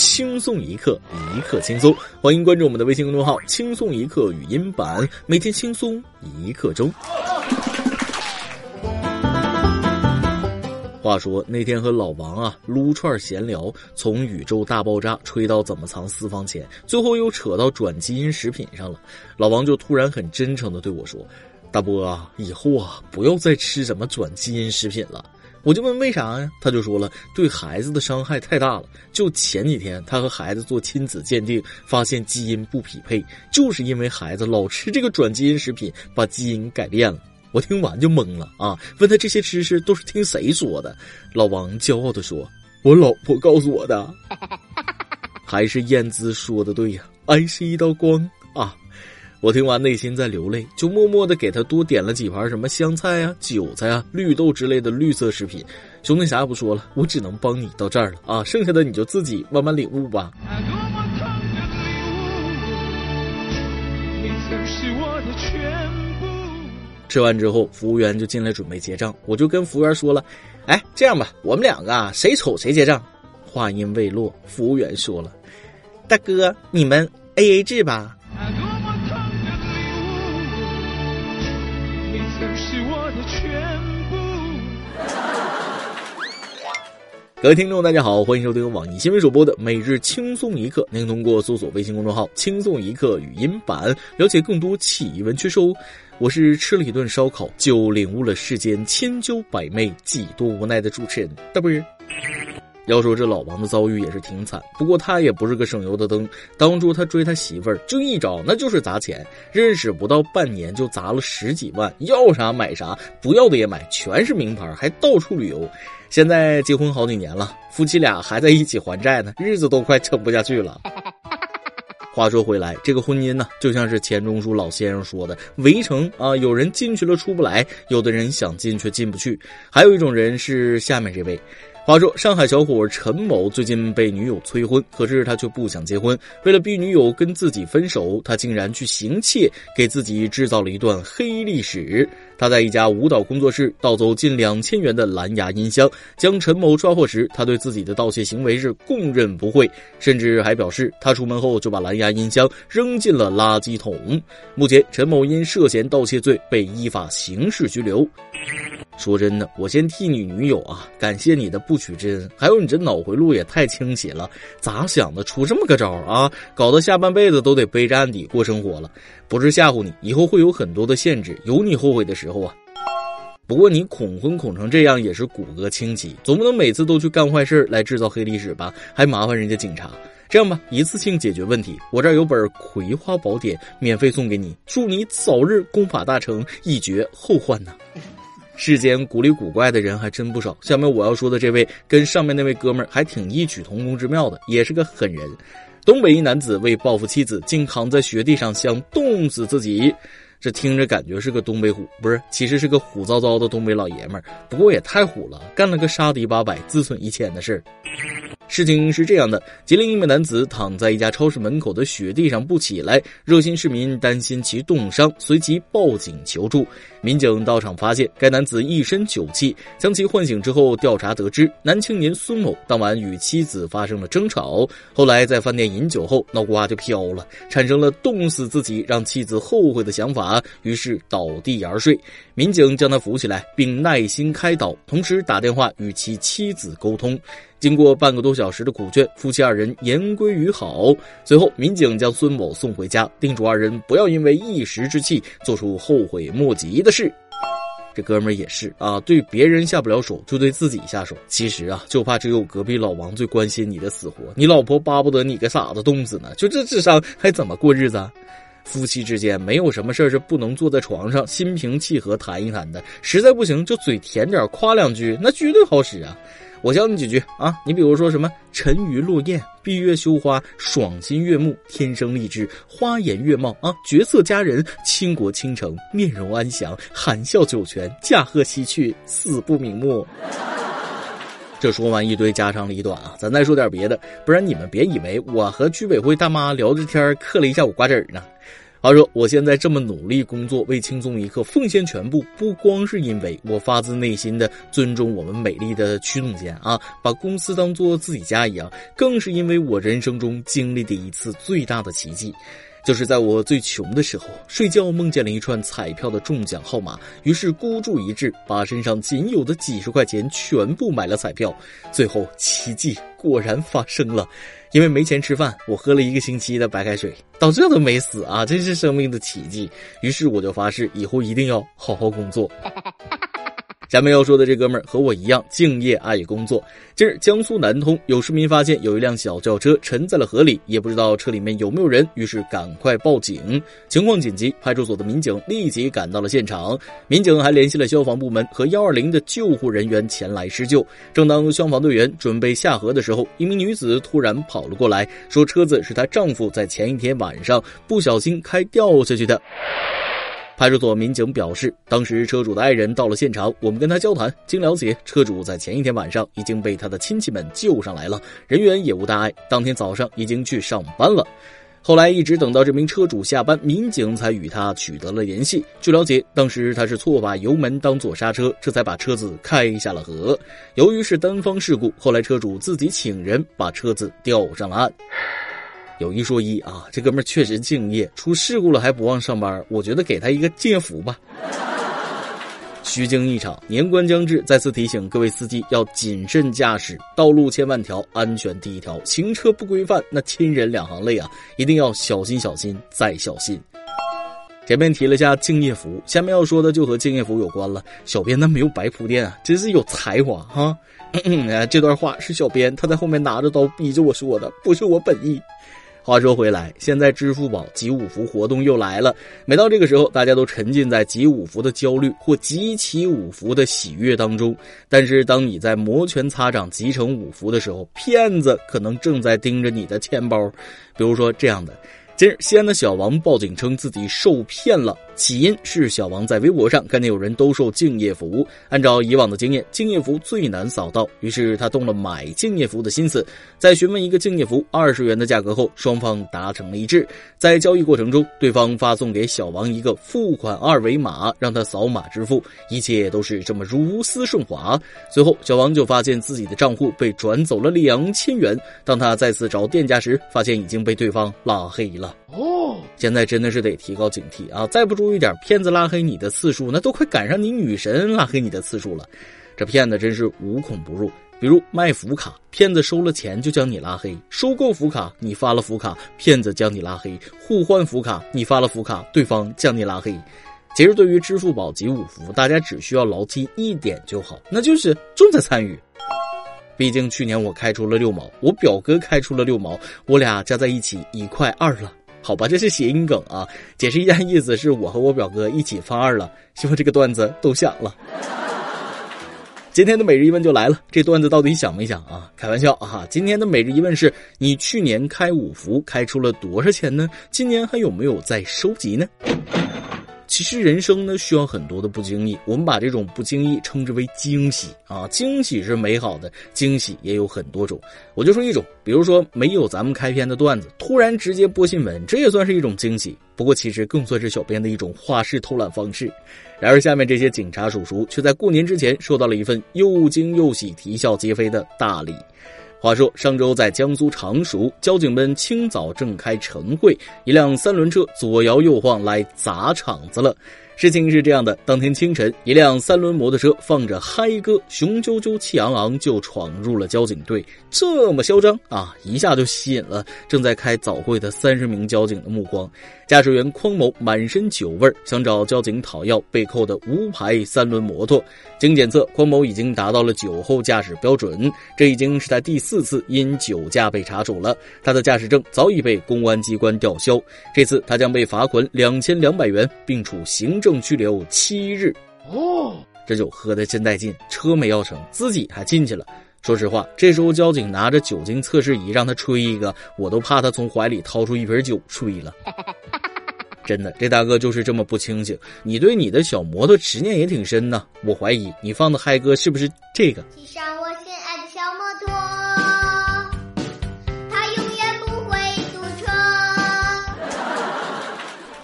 轻松一刻，一刻轻松。欢迎关注我们的微信公众号“轻松一刻语音版”，每天轻松一刻钟。话说那天和老王啊撸串闲聊，从宇宙大爆炸吹到怎么藏私房钱，最后又扯到转基因食品上了。老王就突然很真诚的对我说：“大波啊，以后啊不要再吃什么转基因食品了。”我就问为啥呀？他就说了，对孩子的伤害太大了。就前几天，他和孩子做亲子鉴定，发现基因不匹配，就是因为孩子老吃这个转基因食品，把基因改变了。我听完就懵了啊！问他这些知识都是听谁说的？老王骄傲地说：“我老婆告诉我的。”还是燕姿说的对呀，爱是一道光啊！我听完内心在流泪，就默默的给他多点了几盘什么香菜啊、韭菜啊、绿豆之类的绿色食品。兄弟，啥也不说了，我只能帮你到这儿了啊！剩下的你就自己慢慢领悟吧。吃完之后，服务员就进来准备结账，我就跟服务员说了：“哎，这样吧，我们两个啊，谁丑谁结账。”话音未落，服务员说了：“大哥，你们 A A 制吧。”各位听众，大家好，欢迎收听网易新闻主播的每日轻松一刻。您通过搜索微信公众号“轻松一刻”语音版，了解更多奇闻趣事哦。我是吃了一顿烧烤，就领悟了世间千娇百媚，几多无奈的主持人大波儿。要说这老王的遭遇也是挺惨，不过他也不是个省油的灯。当初他追他媳妇儿，就一招，那就是砸钱。认识不到半年就砸了十几万，要啥买啥，不要的也买，全是名牌，还到处旅游。现在结婚好几年了，夫妻俩还在一起还债呢，日子都快撑不下去了。话说回来，这个婚姻呢，就像是钱钟书老先生说的，围城啊，有人进去了出不来，有的人想进却进不去，还有一种人是下面这位。话说，上海小伙陈某最近被女友催婚，可是他却不想结婚。为了逼女友跟自己分手，他竟然去行窃，给自己制造了一段黑历史。他在一家舞蹈工作室盗走近两千元的蓝牙音箱，将陈某抓获时，他对自己的盗窃行为是供认不讳，甚至还表示他出门后就把蓝牙音箱扔进了垃圾桶。目前，陈某因涉嫌盗窃罪被依法刑事拘留。说真的，我先替你女友啊，感谢你的不娶之恩，还有你这脑回路也太清奇了，咋想的出这么个招啊？搞得下半辈子都得背着案底过生活了。不是吓唬你，以后会有很多的限制，有你后悔的时候啊。不过你恐婚恐成这样也是骨骼清奇，总不能每次都去干坏事来制造黑历史吧？还麻烦人家警察。这样吧，一次性解决问题，我这儿有本《葵花宝典》，免费送给你，祝你早日功法大成，一绝后患呐！世间古里古怪的人还真不少。下面我要说的这位，跟上面那位哥们儿还挺异曲同工之妙的，也是个狠人。东北一男子为报复妻子，竟扛在雪地上想冻死自己。这听着感觉是个东北虎，不是？其实是个虎糟糟的东北老爷们儿。不过也太虎了，干了个杀敌八百、自损一千的事儿。事情是这样的：吉林一名男子躺在一家超市门口的雪地上不起来，热心市民担心其冻伤，随即报警求助。民警到场发现该男子一身酒气，将其唤醒之后调查得知，男青年孙某当晚与妻子发生了争吵，后来在饭店饮酒后脑瓜就飘了，产生了冻死自己让妻子后悔的想法，于是倒地而睡。民警将他扶起来，并耐心开导，同时打电话与其妻子沟通。经过半个多小时的苦劝，夫妻二人言归于好。随后，民警将孙某送回家，叮嘱二人不要因为一时之气做出后悔莫及的事。这哥们儿也是啊，对别人下不了手，就对自己下手。其实啊，就怕只有隔壁老王最关心你的死活，你老婆巴不得你个傻子冻死呢。就这智商，还怎么过日子？夫妻之间没有什么事儿是不能坐在床上心平气和谈一谈的。实在不行，就嘴甜点夸两句，那绝对好使啊。我教你几句啊，你比如说什么“沉鱼落雁”“闭月羞花”“爽心悦目”“天生丽质”“花颜月貌”啊，“绝色佳人”“倾国倾城”“面容安详”“含笑九泉”“驾鹤西去”“死不瞑目”。这说完一堆家长里短啊，咱再说点别的，不然你们别以为我和居委会大妈聊着天嗑了一下午瓜子儿呢。他说，我现在这么努力工作，为轻松一刻奉献全部，不光是因为我发自内心的尊重我们美丽的曲总监啊，把公司当做自己家一样，更是因为我人生中经历的一次最大的奇迹。就是在我最穷的时候，睡觉梦见了一串彩票的中奖号码，于是孤注一掷，把身上仅有的几十块钱全部买了彩票。最后奇迹果然发生了，因为没钱吃饭，我喝了一个星期的白开水，到这都没死啊！真是生命的奇迹。于是我就发誓，以后一定要好好工作。下面要说的这哥们儿和我一样敬业爱工作。近日，江苏南通有市民发现有一辆小轿车沉在了河里，也不知道车里面有没有人，于是赶快报警。情况紧急，派出所的民警立即赶到了现场。民警还联系了消防部门和幺二零的救护人员前来施救。正当消防队员准备下河的时候，一名女子突然跑了过来，说车子是她丈夫在前一天晚上不小心开掉下去的。派出所民警表示，当时车主的爱人到了现场，我们跟他交谈，经了解，车主在前一天晚上已经被他的亲戚们救上来了，人员也无大碍，当天早上已经去上班了。后来一直等到这名车主下班，民警才与他取得了联系。据了解，当时他是错把油门当做刹车，这才把车子开下了河。由于是单方事故，后来车主自己请人把车子吊上了岸。有一说一啊，这哥们儿确实敬业，出事故了还不忘上班，我觉得给他一个敬业福吧。虚惊一场，年关将至，再次提醒各位司机要谨慎驾驶，道路千万条，安全第一条，行车不规范，那亲人两行泪啊，一定要小心小心再小心。前面提了下敬业福，下面要说的就和敬业福有关了。小编那没有白铺垫啊，真是有才华哈。这段话是小编他在后面拿着刀逼着我说的，不是我本意。话说回来，现在支付宝集五福活动又来了。每到这个时候，大家都沉浸在集五福的焦虑或集齐五福的喜悦当中。但是，当你在摩拳擦掌集成五福的时候，骗子可能正在盯着你的钱包。比如说这样的。近日，西安的小王报警称自己受骗了，起因是小王在微博上看见有人兜售敬业福，按照以往的经验，敬业福最难扫到，于是他动了买敬业福的心思。在询问一个敬业福二十元的价格后，双方达成了一致。在交易过程中，对方发送给小王一个付款二维码，让他扫码支付，一切都是这么如丝顺滑。随后，小王就发现自己的账户被转走了两千元。当他再次找店家时，发现已经被对方拉黑了。哦，现在真的是得提高警惕啊！再不注意点，骗子拉黑你的次数，那都快赶上你女神拉黑你的次数了。这骗子真是无孔不入。比如卖福卡，骗子收了钱就将你拉黑；收购福卡，你发了福卡，骗子将你拉黑；互换福卡，你发了福卡，对方将你拉黑。其实对于支付宝及五福，大家只需要牢记一点就好，那就是重在参与。毕竟去年我开出了六毛，我表哥开出了六毛，我俩加在一起一块二了。好吧，这是谐音梗啊，解释一下意思是我和我表哥一起犯二了。希望这个段子都响了。今天的每日一问就来了，这段子到底想没想啊？开玩笑啊！今天的每日一问是你去年开五福开出了多少钱呢？今年还有没有在收集呢？其实人生呢需要很多的不经意，我们把这种不经意称之为惊喜啊。惊喜是美好的，惊喜也有很多种。我就说一种，比如说没有咱们开篇的段子，突然直接播新闻，这也算是一种惊喜。不过其实更算是小编的一种花式偷懒方式。然而下面这些警察叔叔却在过年之前收到了一份又惊又喜、啼笑皆非的大礼。话说，上周在江苏常熟，交警们清早正开晨会，一辆三轮车左摇右晃来砸场子了。事情是这样的：当天清晨，一辆三轮摩托车放着嗨歌，雄赳赳、气昂昂就闯入了交警队。这么嚣张啊，一下就吸引了正在开早会的三十名交警的目光。驾驶员匡某满身酒味，想找交警讨要被扣的无牌三轮摩托。经检测，匡某已经达到了酒后驾驶标准，这已经是他第四次因酒驾被查处了。他的驾驶证早已被公安机关吊销，这次他将被罚款两千两百元，并处行政。正拘留七日哦，这酒喝的真带劲，车没要成，自己还进去了。说实话，这时候交警拿着酒精测试仪让他吹一个，我都怕他从怀里掏出一瓶酒吹了。真的，这大哥就是这么不清醒。你对你的小摩托执念也挺深呐，我怀疑你放的嗨歌是不是这个？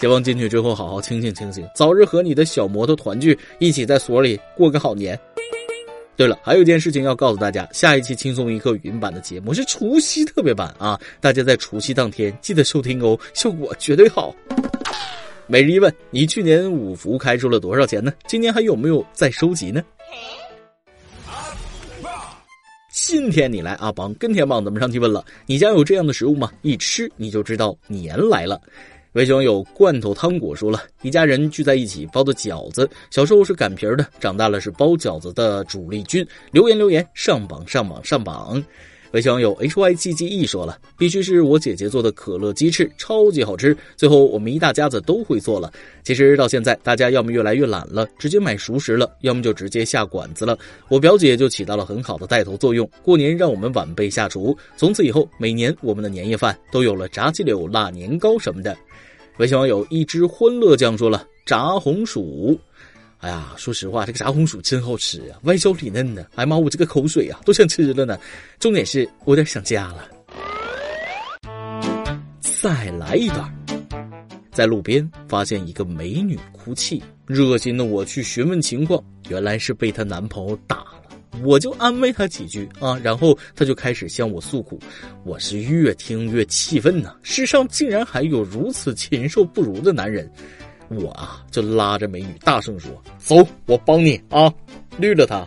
希望进去之后好好清醒清醒，早日和你的小摩托团聚，一起在所里过个好年。对了，还有一件事情要告诉大家，下一期轻松一刻语音版的节目是除夕特别版啊，大家在除夕当天记得收听哦，效果绝对好。每日一问：你去年五福开出了多少钱呢？今年还有没有在收集呢？今天你来阿邦跟天帮咱们上去问了，你家有这样的食物吗？一吃你就知道年来了。微熊有罐头汤果说了一家人聚在一起包的饺子，小时候是擀皮儿的，长大了是包饺子的主力军。留言留言上榜上榜上榜。微小网友 h y g g e 说了，必须是我姐姐做的可乐鸡翅，超级好吃。最后我们一大家子都会做了。其实到现在，大家要么越来越懒了，直接买熟食了，要么就直接下馆子了。我表姐就起到了很好的带头作用，过年让我们晚辈下厨。从此以后，每年我们的年夜饭都有了炸鸡柳、腊年糕什么的。微信网友一只欢乐酱说了，炸红薯。哎呀，说实话，这个炸红薯真好吃啊，外焦里嫩的。哎妈，我这个口水啊，都想吃了呢。重点是我有点想家了。再来一段，在路边发现一个美女哭泣，热心的我去询问情况，原来是被她男朋友打。我就安慰他几句啊，然后他就开始向我诉苦。我是越听越气愤呐，世上竟然还有如此禽兽不如的男人。我啊，就拉着美女大声说：“走，我帮你啊，绿了他。”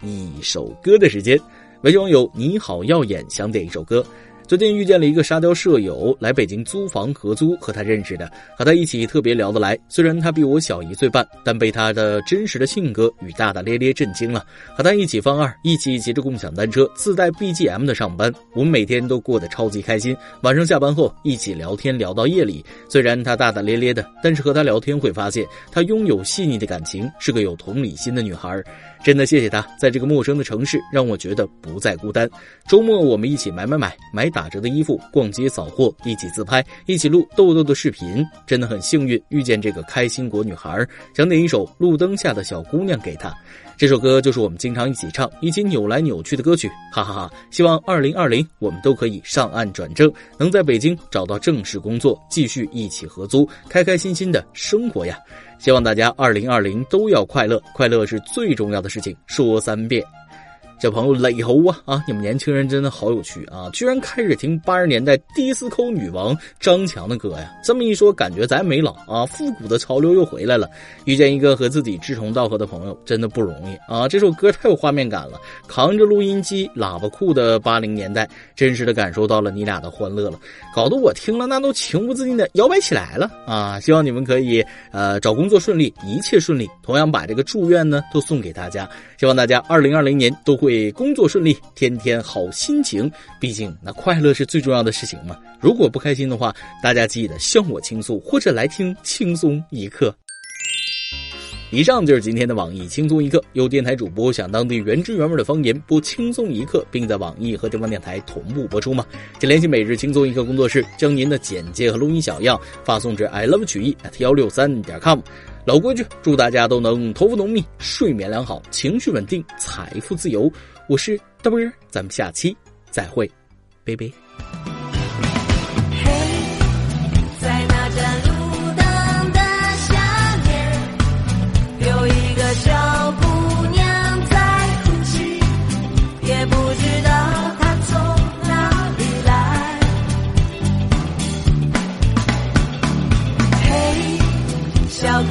一首歌的时间，微信网友你好耀眼想点一首歌。最近遇见了一个沙雕舍友，来北京租房合租，和他认识的，和他一起特别聊得来。虽然他比我小一岁半，但被他的真实的性格与大大咧咧震惊了。和他一起放二，一起骑着共享单车，自带 BGM 的上班，我们每天都过得超级开心。晚上下班后一起聊天聊到夜里。虽然他大大咧咧的，但是和他聊天会发现他拥有细腻的感情，是个有同理心的女孩。真的谢谢他，在这个陌生的城市让我觉得不再孤单。周末我们一起买买买买打折的衣服，逛街扫货，一起自拍，一起录豆豆的视频。真的很幸运遇见这个开心果女孩，想点一首《路灯下的小姑娘》给她。这首歌就是我们经常一起唱、一起扭来扭去的歌曲，哈哈哈！希望二零二零我们都可以上岸转正，能在北京找到正式工作，继续一起合租，开开心心的生活呀！希望大家二零二零都要快乐，快乐是最重要的事情。说三遍。小朋友磊猴啊啊！你们年轻人真的好有趣啊！居然开始听八十年代迪斯科女王张强的歌呀！这么一说，感觉咱没老啊，复古的潮流又回来了。遇见一个和自己志同道合的朋友，真的不容易啊！这首歌太有画面感了，扛着录音机、喇叭裤的八零年代，真实的感受到了你俩的欢乐了，搞得我听了那都情不自禁的摇摆起来了啊！希望你们可以呃找工作顺利，一切顺利。同样把这个祝愿呢都送给大家，希望大家二零二零年都会。工作顺利，天天好心情。毕竟那快乐是最重要的事情嘛。如果不开心的话，大家记得向我倾诉，或者来听轻松一刻。以上就是今天的网易轻松一刻。有电台主播想当地原汁原味的方言播轻松一刻，并在网易和地方电台同步播出吗？请联系每日轻松一刻工作室，将您的简介和录音小样发送至 i love 曲艺 at 幺六三点 com。老规矩，祝大家都能头发浓密、睡眠良好、情绪稳定、财富自由。我是大波儿，咱们下期再会，拜拜。嘿，在那盏路灯的下面，有一个小姑娘在哭泣，也不知道她从哪里来。嘿，小。